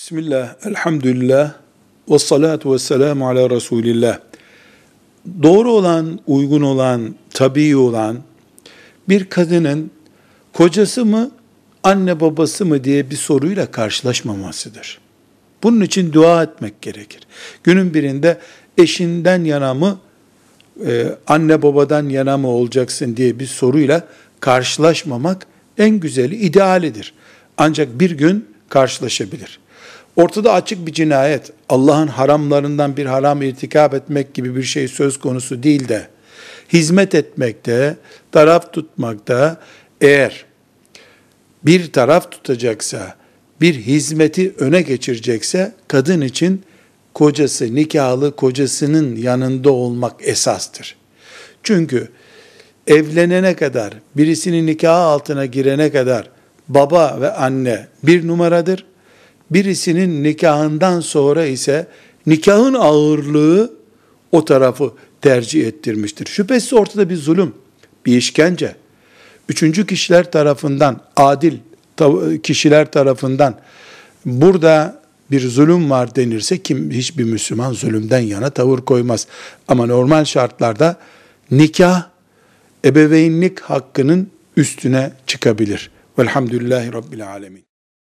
Bismillah, elhamdülillah, ve salatu ve selamu ala Resulillah. Doğru olan, uygun olan, tabii olan bir kadının kocası mı, anne babası mı diye bir soruyla karşılaşmamasıdır. Bunun için dua etmek gerekir. Günün birinde eşinden yana mı, e, anne babadan yana mı olacaksın diye bir soruyla karşılaşmamak en güzeli, idealidir. Ancak bir gün karşılaşabilir. Ortada açık bir cinayet, Allah'ın haramlarından bir haram irtikap etmek gibi bir şey söz konusu değil de, hizmet etmekte, taraf tutmakta, eğer bir taraf tutacaksa, bir hizmeti öne geçirecekse, kadın için kocası, nikahlı kocasının yanında olmak esastır. Çünkü evlenene kadar, birisinin nikahı altına girene kadar, baba ve anne bir numaradır birisinin nikahından sonra ise nikahın ağırlığı o tarafı tercih ettirmiştir. Şüphesiz ortada bir zulüm, bir işkence. Üçüncü kişiler tarafından, adil kişiler tarafından burada bir zulüm var denirse kim hiçbir Müslüman zulümden yana tavır koymaz. Ama normal şartlarda nikah ebeveynlik hakkının üstüne çıkabilir. Velhamdülillahi Rabbil Alemin.